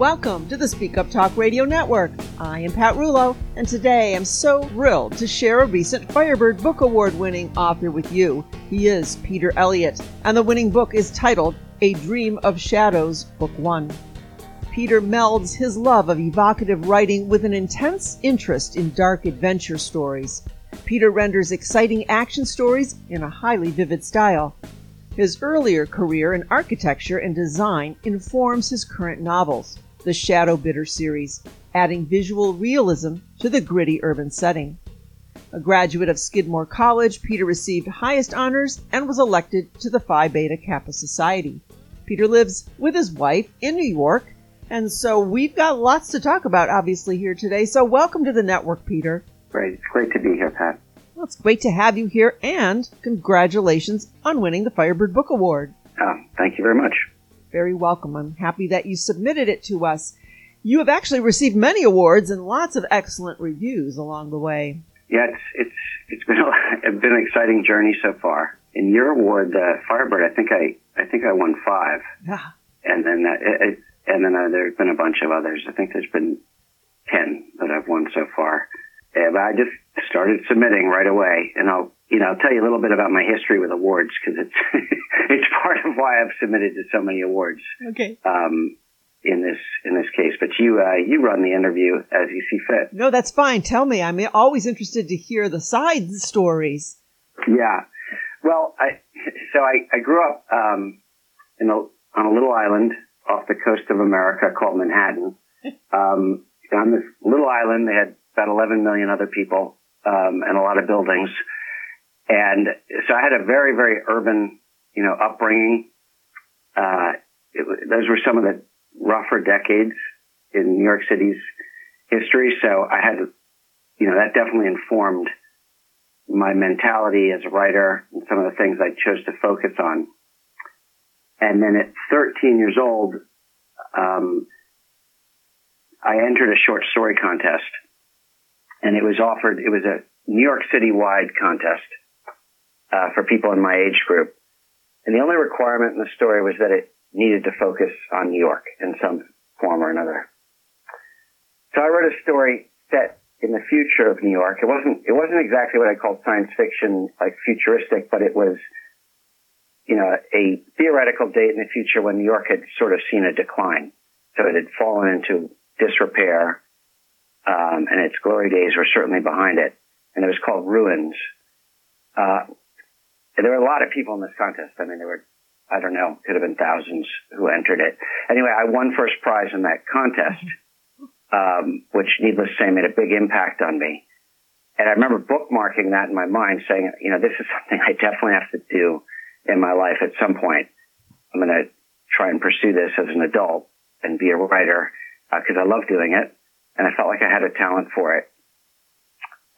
Welcome to the Speak Up Talk Radio Network. I am Pat Rullo, and today I'm so thrilled to share a recent Firebird Book Award winning author with you. He is Peter Eliott, and the winning book is titled A Dream of Shadows, Book One. Peter melds his love of evocative writing with an intense interest in dark adventure stories. Peter renders exciting action stories in a highly vivid style. His earlier career in architecture and design informs his current novels the Shadow Bidder series, adding visual realism to the gritty urban setting. A graduate of Skidmore College, Peter received highest honors and was elected to the Phi Beta Kappa Society. Peter lives with his wife in New York, and so we've got lots to talk about, obviously, here today. So, welcome to the network, Peter. Great. It's great to be here, Pat. Well, it's great to have you here, and congratulations on winning the Firebird Book Award. Oh, thank you very much very welcome. I'm happy that you submitted it to us. You have actually received many awards and lots of excellent reviews along the way. Yeah, it's it's it's been a, it's been an exciting journey so far. In your award, uh, Firebird, I think I I think I won five. Yeah. And then uh, it, and then uh, there's been a bunch of others. I think there's been ten that I've won so far. Yeah, but I just started submitting right away, and I'll you know, I'll tell you a little bit about my history with awards because it's it's part of why I've submitted to so many awards. Okay. Um, in this in this case, but you uh, you run the interview as you see fit. No, that's fine. Tell me. I'm always interested to hear the side stories. Yeah. Well, I so I, I grew up um, in a, on a little island off the coast of America called Manhattan. Um, on this little island, they had about 11 million other people um, and a lot of buildings. And so I had a very, very urban, you know, upbringing. Uh, it, those were some of the rougher decades in New York City's history. So I had, you know, that definitely informed my mentality as a writer and some of the things I chose to focus on. And then at 13 years old, um, I entered a short story contest and it was offered, it was a New York City wide contest uh, for people in my age group. And the only requirement in the story was that it needed to focus on New York in some form or another. So I wrote a story set in the future of New York. It wasn't, it wasn't exactly what I called science fiction, like futuristic, but it was, you know, a theoretical date in the future when New York had sort of seen a decline. So it had fallen into disrepair, um, and its glory days were certainly behind it. And it was called Ruins. Uh, there were a lot of people in this contest. I mean, there were, I don't know, could have been thousands who entered it. Anyway, I won first prize in that contest, um, which needless to say made a big impact on me. And I remember bookmarking that in my mind saying, you know, this is something I definitely have to do in my life at some point. I'm going to try and pursue this as an adult and be a writer because uh, I love doing it. And I felt like I had a talent for it.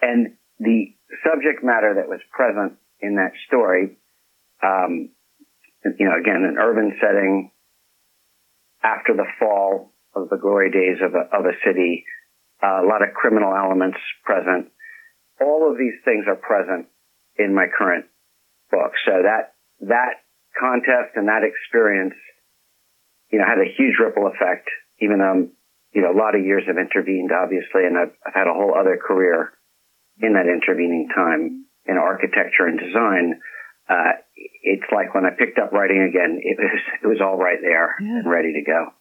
And the subject matter that was present in that story. Um, you know, again, an urban setting after the fall of the glory days of a, of a city, uh, a lot of criminal elements present. All of these things are present in my current book. So that, that contest and that experience, you know, had a huge ripple effect, even though, you know, a lot of years have intervened, obviously, and I've, I've had a whole other career in that intervening time in architecture and design, uh, it's like when I picked up writing again, it was it was all right there yeah. and ready to go.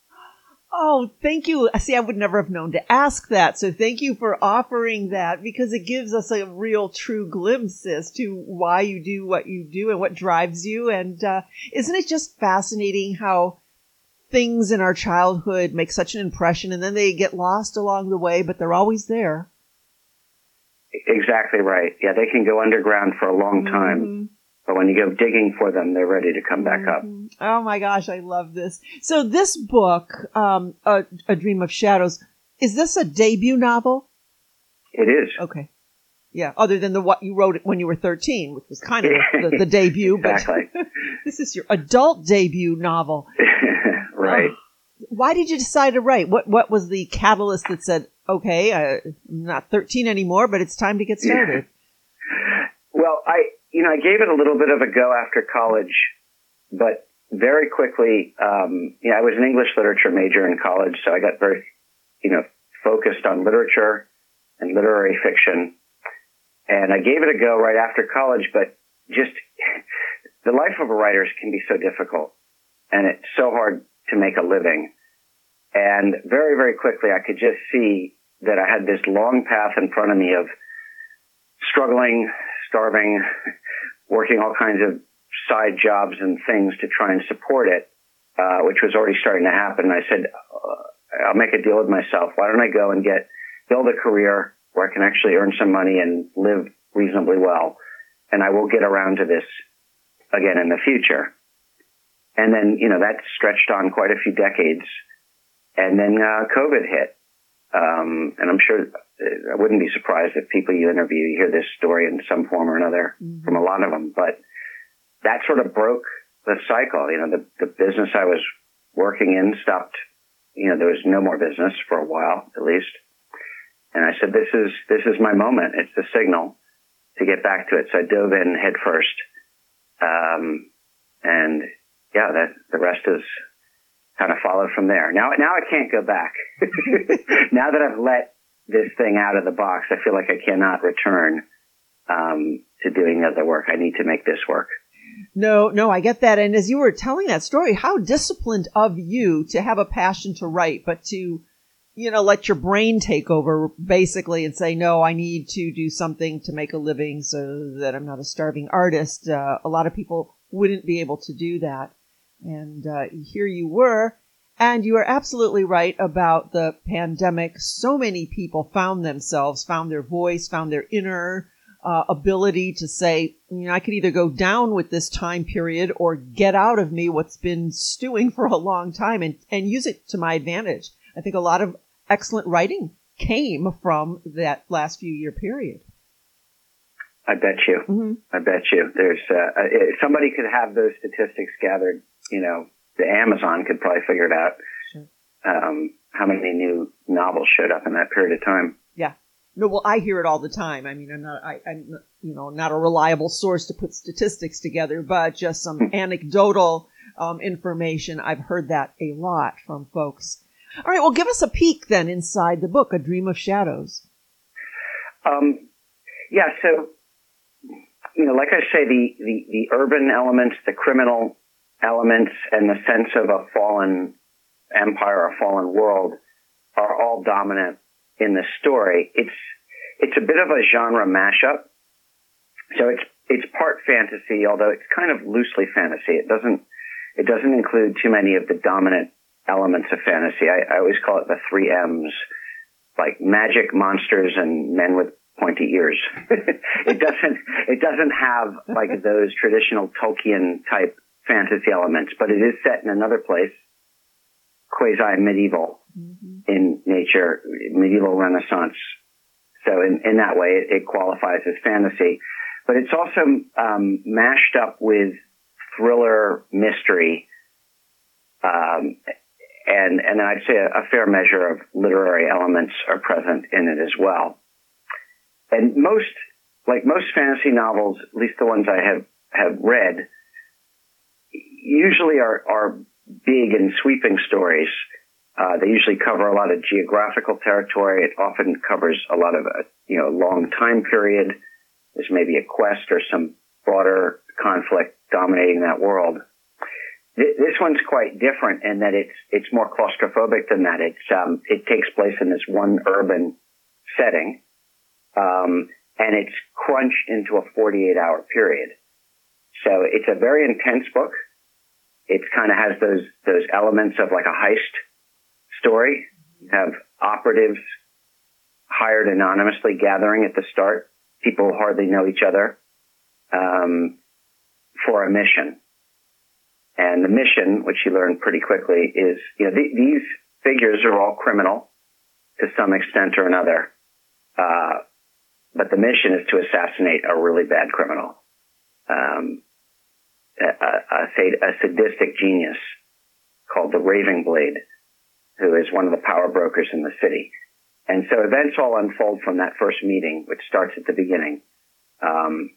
Oh, thank you. See, I would never have known to ask that. So thank you for offering that because it gives us a real true glimpse as to why you do what you do and what drives you. And uh, isn't it just fascinating how things in our childhood make such an impression and then they get lost along the way, but they're always there? Exactly right. Yeah, they can go underground for a long time. Mm-hmm. But when you go digging for them, they're ready to come back up. Mm-hmm. Oh my gosh, I love this. So this book, um, a, a Dream of Shadows, is this a debut novel? It is. Okay. Yeah, other than the what you wrote it when you were 13, which was kind of the, the debut, exactly. but this is your adult debut novel. right. Why did you decide to write? What what was the catalyst that said, okay, I'm not 13 anymore, but it's time to get started. Well, I, you know, I gave it a little bit of a go after college, but very quickly, um, you know, I was an English literature major in college, so I got very, you know, focused on literature and literary fiction. And I gave it a go right after college, but just the life of a writer can be so difficult and it's so hard to make a living. And very, very quickly, I could just see that I had this long path in front of me of struggling, starving, working all kinds of side jobs and things to try and support it, uh, which was already starting to happen. And I said, uh, I'll make a deal with myself. Why don't I go and get, build a career where I can actually earn some money and live reasonably well. And I will get around to this again in the future. And then, you know, that stretched on quite a few decades. And then, uh, COVID hit. Um, and I'm sure I wouldn't be surprised if people you interview hear this story in some form or another mm-hmm. from a lot of them. But that sort of broke the cycle. You know, the, the business I was working in stopped. You know, there was no more business for a while, at least. And I said, this is, this is my moment. It's the signal to get back to it. So I dove in head first. Um, and yeah, that the rest is kind of followed from there. Now, now I can't go back. now that I've let this thing out of the box, I feel like I cannot return um, to doing other work. I need to make this work. No, no, I get that. And as you were telling that story, how disciplined of you to have a passion to write, but to, you know, let your brain take over basically and say, no, I need to do something to make a living so that I'm not a starving artist. Uh, a lot of people wouldn't be able to do that. And uh, here you were. And you are absolutely right about the pandemic. So many people found themselves, found their voice, found their inner uh, ability to say, you know, I could either go down with this time period or get out of me what's been stewing for a long time and, and use it to my advantage. I think a lot of excellent writing came from that last few year period. I bet you. Mm-hmm. I bet you. There's uh, somebody could have those statistics gathered you know, the Amazon could probably figure it out. Sure. Um, how many new novels showed up in that period of time? Yeah. No, well, I hear it all the time. I mean, I'm not, I, am you know, not a reliable source to put statistics together, but just some hmm. anecdotal um, information. I've heard that a lot from folks. All right, well, give us a peek then inside the book, A Dream of Shadows. Um, yeah, so you know, like I say, the, the, the urban elements, the criminal elements and the sense of a fallen empire, a fallen world are all dominant in the story. It's, it's a bit of a genre mashup. So it's, it's part fantasy, although it's kind of loosely fantasy. It doesn't, it doesn't include too many of the dominant elements of fantasy. I, I always call it the three M's, like magic, monsters, and men with pointy ears. it doesn't, it doesn't have like those traditional Tolkien type fantasy elements, but it is set in another place, quasi medieval mm-hmm. in nature, medieval Renaissance. So in, in that way, it, it qualifies as fantasy, but it's also um, mashed up with thriller mystery, um, and and I'd say a, a fair measure of literary elements are present in it as well. And most, like most fantasy novels, at least the ones I have have read, usually are, are big and sweeping stories. Uh, they usually cover a lot of geographical territory. It often covers a lot of a you know long time period. There's maybe a quest or some broader conflict dominating that world. Th- this one's quite different in that it's it's more claustrophobic than that. It's um, it takes place in this one urban setting, um, and it's crunched into a 48 hour period. So it's a very intense book. It kind of has those those elements of like a heist story. You have operatives hired anonymously gathering at the start. People hardly know each other um, for a mission. And the mission, which you learn pretty quickly, is you know th- these figures are all criminal to some extent or another. Uh, but the mission is to assassinate a really bad criminal. Um, a, a, sadistic genius called the Raving Blade, who is one of the power brokers in the city. And so events all unfold from that first meeting, which starts at the beginning. Um,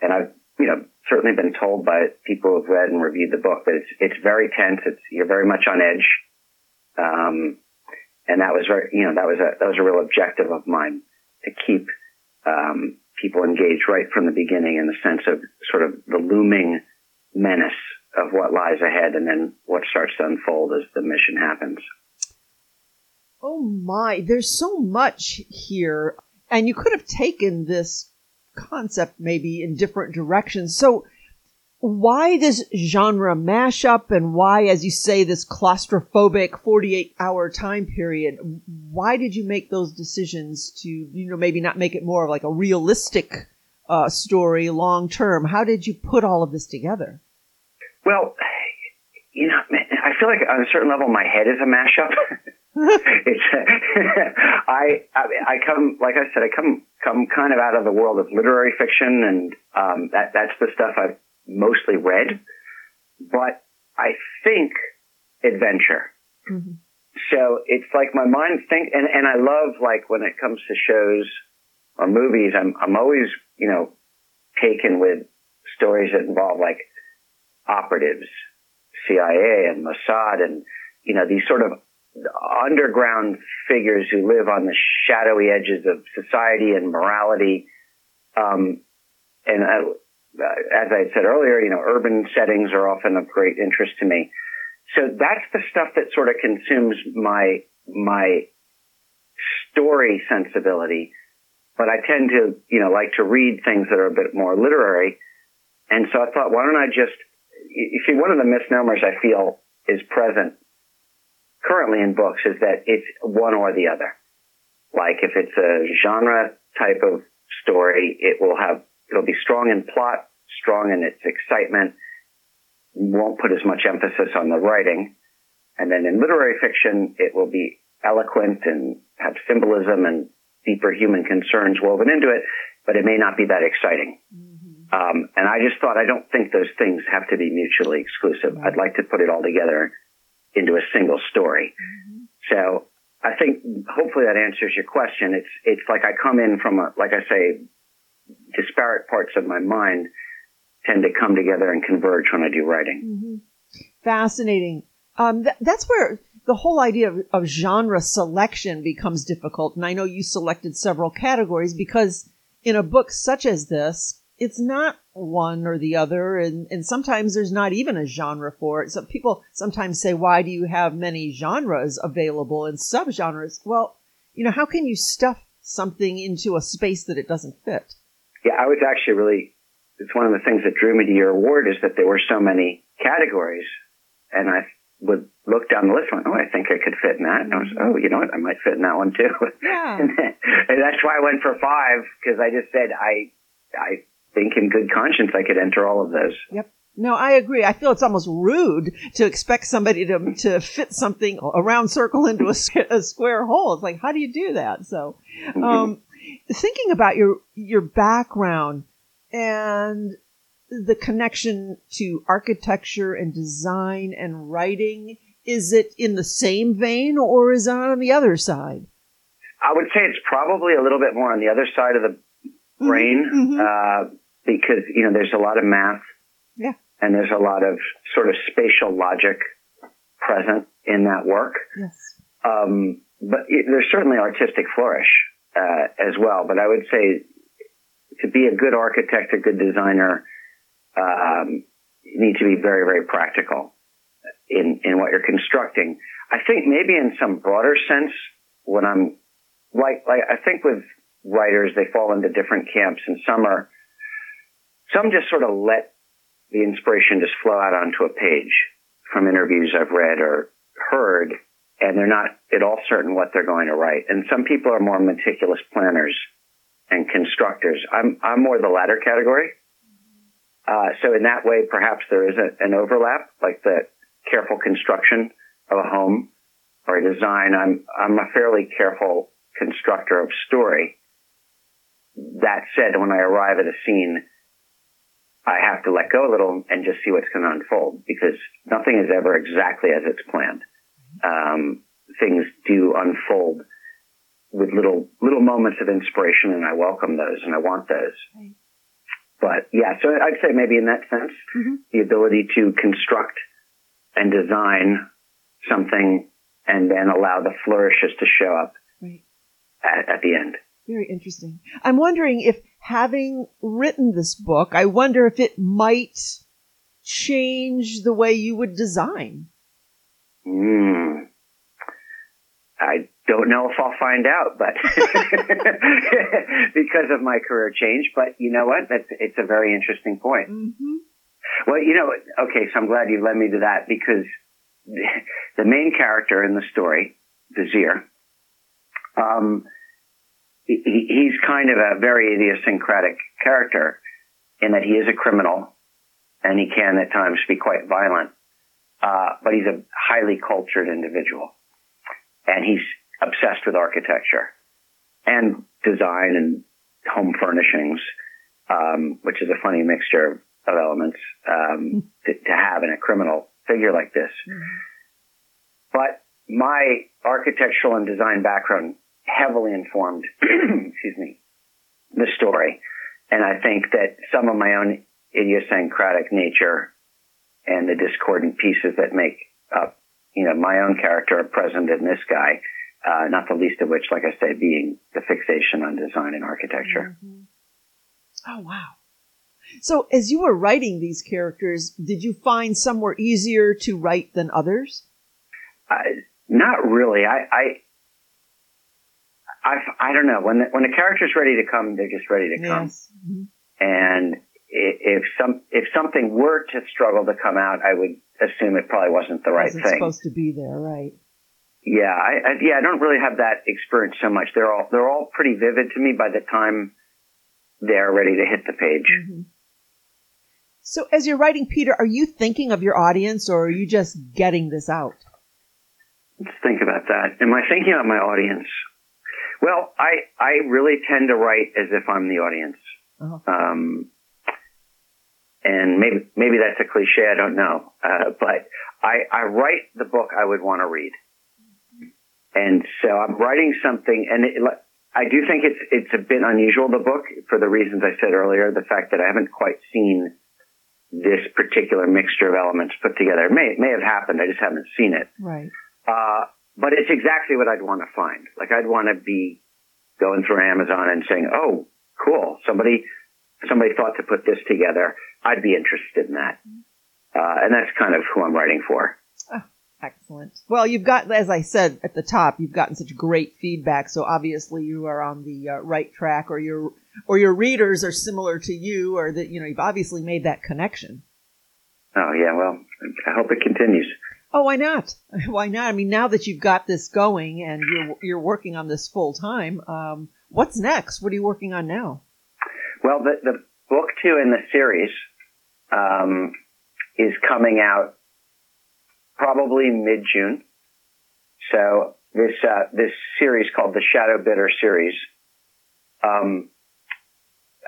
and I've you know, certainly been told by people who've read and reviewed the book that it's, it's very tense. It's, you're very much on edge. Um, and that was very, you know, that was a, that was a real objective of mine to keep, um, people engaged right from the beginning in the sense of sort of the looming menace of what lies ahead and then what starts to unfold as the mission happens. Oh my, there's so much here. And you could have taken this concept maybe in different directions. So why this genre mashup and why, as you say, this claustrophobic 48 hour time period? Why did you make those decisions to, you know, maybe not make it more of like a realistic uh, story long term? How did you put all of this together? Well, you know, I feel like on a certain level, my head is a mashup. it's I, I I come like I said I come come kind of out of the world of literary fiction and um, that that's the stuff I've mostly read, but I think adventure. Mm-hmm. So it's like my mind think and and I love like when it comes to shows or movies I'm I'm always you know taken with stories that involve like operatives, CIA and Mossad and you know these sort of underground figures who live on the shadowy edges of society and morality. Um, and I, Uh, as I said earlier, you know, urban settings are often of great interest to me. So that's the stuff that sort of consumes my, my story sensibility. But I tend to, you know, like to read things that are a bit more literary. And so I thought, why don't I just, you see, one of the misnomers I feel is present currently in books is that it's one or the other. Like if it's a genre type of story, it will have, it'll be strong in plot, strong in its excitement, won't put as much emphasis on the writing. And then in literary fiction, it will be eloquent and have symbolism and deeper human concerns woven into it, but it may not be that exciting. Mm-hmm. Um, and I just thought I don't think those things have to be mutually exclusive. Right. I'd like to put it all together into a single story. Mm-hmm. So I think hopefully that answers your question. It's it's like I come in from a like I say, disparate parts of my mind tend to come together and converge when I do writing. Mm-hmm. Fascinating. Um, th- that's where the whole idea of, of genre selection becomes difficult. And I know you selected several categories because in a book such as this, it's not one or the other and, and sometimes there's not even a genre for it so people sometimes say why do you have many genres available and subgenres well you know how can you stuff something into a space that it doesn't fit yeah i was actually really it's one of the things that drew me to your award is that there were so many categories and i would look down the list and went, oh, I think I could fit in that. And I was, oh, you know what? I might fit in that one too. Yeah. and, that's why I went for five because I just said I, I think in good conscience I could enter all of those. Yep. No, I agree. I feel it's almost rude to expect somebody to to fit something a round circle into a, a square hole. It's like, how do you do that? So, mm-hmm. um, thinking about your your background and the connection to architecture and design and writing, is it in the same vein or is it on the other side? I would say it's probably a little bit more on the other side of the mm-hmm. brain. Mm-hmm. Uh, because, you know, there's a lot of math. Yeah. And there's a lot of sort of spatial logic present in that work. Yes. Um, but it, there's certainly artistic flourish, uh, as well. But I would say to be a good architect, a good designer, um, you need to be very, very practical in, in what you're constructing. I think maybe in some broader sense, when I'm like, like, I think with writers, they fall into different camps and some are, some just sort of let the inspiration just flow out onto a page from interviews I've read or heard, and they're not certain what they're going to write. And some people are more meticulous planners and constructors. I'm, I'm more the latter category. Uh, so in that way, perhaps there is a, an overlap, like the careful construction of a home or a design. I'm, I'm a fairly careful constructor of story. That said, when I arrive at a scene, I have to let go a little and just see what's going to unfold because nothing is ever exactly as it's planned. Um, things do unfold with little little moments of inspiration, and I welcome those and I want those. Right. but yeah, so I'd say maybe in that sense, Mhm. the ability to construct and design something and then allow the flourishes to show up Right. at, at the end. Very interesting. I'm wondering if having written this book, I wonder if it might change the way you would design. Mm. I don't know if I'll find out, but because of my career change. But you know what? That's it's a very interesting point. Mm-hmm. Well, you know, okay, so I'm glad you led me to that because the main character in the story, Vizier, um, he, he's kind of a very idiosyncratic character in that he is a criminal and he can at times be quite violent. Uh, but he's a highly cultured individual and he's obsessed with architecture and design and home furnishings, um, which is a funny mixture of elements um, to, to have in a criminal figure like this. But my architectural and design background heavily informed, excuse me, the story. And I think that some of my own idiosyncratic nature and the discordant pieces that make up, you know, my own character are present in this guy, uh, not the least of which, like I say, being the fixation on design and architecture. Mhm. Oh, wow. So, as you were writing these characters, did you find some were easier to write than others? I, not really. I, I, I, I don't know. When the, when the character's ready to come, they're just ready to come. Yes. Mhm. And i- if some if something were to struggle to come out, I would assume it probably wasn't the right Wasn't thing. supposed to be there, right? Yeah, I, I yeah, I don't really have that experience so much. They're all they're all pretty vivid to me by the time they're ready to hit the page. Mhm. So, as you're writing, Peter, are you thinking of your audience or are you just getting this out? Let's think about that. Am I thinking of my audience? Well, I I really tend to write as if I'm the audience. Uh-huh. Um, and maybe maybe that's a cliche. I don't know. Uh, but I I write the book I would want to read, and so I'm writing something, and it, I do think it's it's a bit unusual the book for the reasons I said earlier. The fact that I haven't quite seen this particular mixture of elements put together. It may it may have happened. I just haven't seen it. Right. Uh, but it's exactly what I'd want to find. Like I'd want to be going through Amazon and saying, "Oh, cool! Somebody, somebody thought to put this together. I'd be interested in that." Uh, and that's kind of who I'm writing for. Excellent. Well, you've got, as I said at the top, you've gotten such great feedback. So obviously you are on the uh, right track, or your or your readers are similar to you, or that you know you've obviously made that connection. Oh yeah, well, I hope it continues. Oh, why not? Why not? I mean, now that you've got this going and you're you're working on this full time, um, what's next? What are you working on now? Well, the the book two in the series um, is coming out probably mid June. So this uh, this series called the Shadow Bidder series. Um,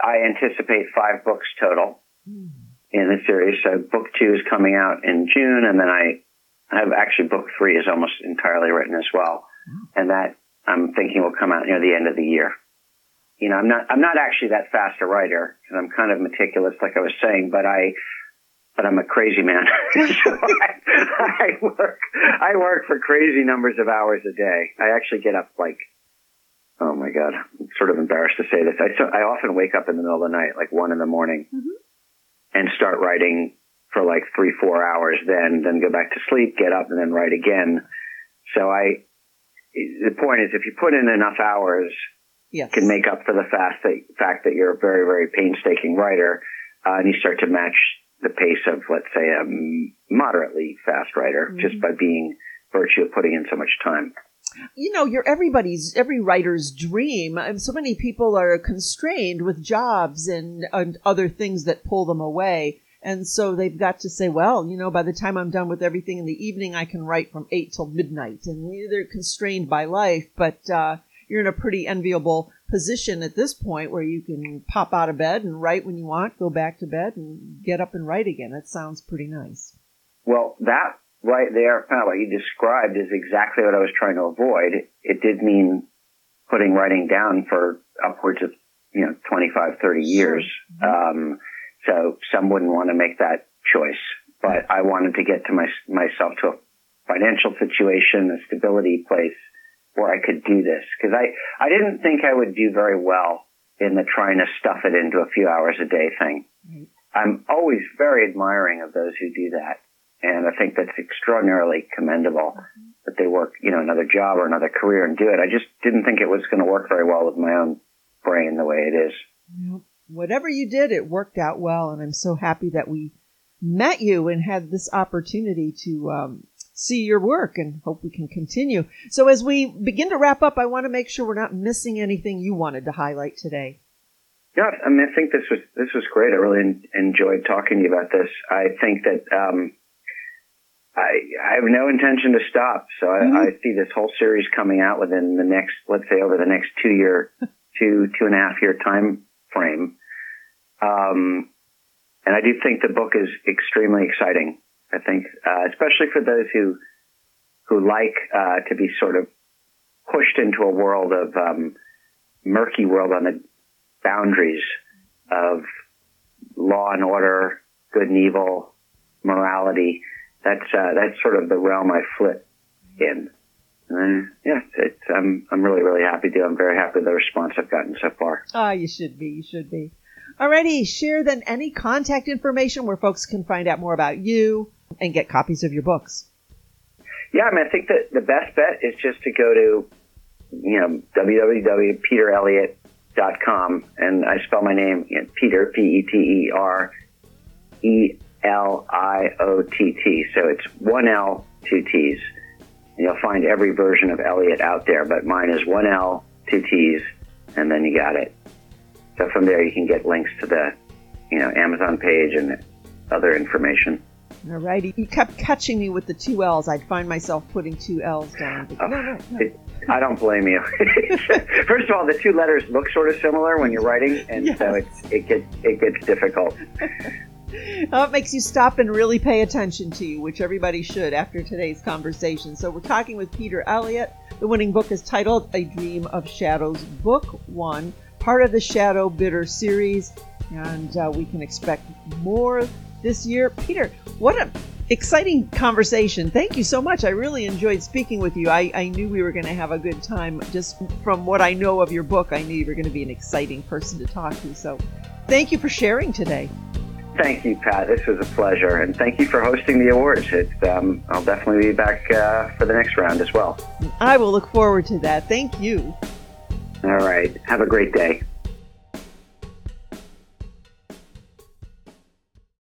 I anticipate five books total in the series. So book two is coming out in June, and then I have actually book three is almost entirely written as well, and that I'm thinking will come out near the end of the year. You know, I'm not I'm not actually that fast a writer, and I'm kind of meticulous, like I was saying, but I but I'm a crazy man. so I, I work I work for crazy numbers of hours a day. I actually get up like oh my god, I'm sort of embarrassed to say this. I so I often wake up in the middle of the night, like one in the morning, Mhm. and start writing for like three four hours. Then then go back to sleep, get up, and then write again. So I the point is, if you put in enough hours, Yes. can make up for the fact that fact that you're a very very painstaking writer, uh, and you start to match the pace of let's say a moderately fast writer just Mhm. by being virtue of putting in so much time. you know, you're everybody's, every writer's dream. And so many people are constrained with jobs and, and other things that pull them away. And so they've got to say, well, you know, by the time I'm done with everything in the evening, I can write from eight till midnight. And they're constrained by life, but, uh, you're in a pretty enviable position at this point where you can pop out of bed and write when you want, go back to bed and get up and write again. That sounds pretty nice. Well, that right there, kind of what you described, is exactly what I was trying to avoid. It, it did mean putting writing down for upwards of you know, 25, 30 years. Sure. Um, so some wouldn't want to make that choice, but I wanted to get to my, myself to a financial situation, a stability place I could do this. Cause I, I didn't think I would do very well in the trying to stuff it into a few hours a day thing. Right. I'm always very admiring of those who do that. And I think that's extraordinarily commendable that they work, you know, another job or another career and do it. I just didn't think it was going to work very well with my own brain the way it is. Well, whatever you did, it worked out well, and I'm so happy that we met you and had this opportunity to um, see your work and hope we can continue. So, as we begin to wrap up, I want to make sure we're not missing anything you wanted to highlight today. Yeah, I mean, I think this was this was great. I really en- enjoyed talking to you about this. I think that um, I I have no intention to stop. So I, Mhm. I see this whole series coming out within the next, let's say, over the next two year, two two and a half year time frame. Um, and I do think the book is extremely exciting. I think, uh, especially for those who who like uh, to be sort of pushed into a world of um, murky world on the boundaries of law and order, good and evil, morality. That's uh, that's sort of the realm I flip in. And, yeah, it's, I'm I'm really really happy to. I'm very happy with the response I've gotten so far. Ah, you should be. You should be. Alrighty, share then any contact information where folks can find out more about you and get copies of your books. Yeah, I mean, I think that the best bet is just to go to, you know, www.petereliott.com, and I spell my name you know, Peter P E T E R E L I O T T. So it's one L, two T's. And you'll find every version of Elliott out there, but mine is one L, two T's, and then you got it. So from there, you can get links to the, you know, Amazon page and other information. Alrighty, you kept catching me with the two L's. I'd find myself putting two L's down. But no, no, no. It, I don't blame you. First of all, the two letters look sort of similar when you're writing, and so it's it gets it gets difficult. Oh, it makes you stop and really pay attention to you, which everybody should after today's conversation. So we're talking with Peter Eliott. The winning book is titled A Dream of Shadows, Book One, part of the Shadow Bidder series, and uh, we can expect more this year. Peter, what a exciting conversation. Thank you so much. I really enjoyed speaking with you. I, I knew we were going to have a good time. Just from what I know of your book, I knew you were going to be an exciting person to talk to. So thank you for sharing today. Thank you, Pat. This was a pleasure, and thank you for hosting the awards. It's um, I'll definitely be back uh, for the next round as well. I will look forward to that. Thank you. All right. Have a great day.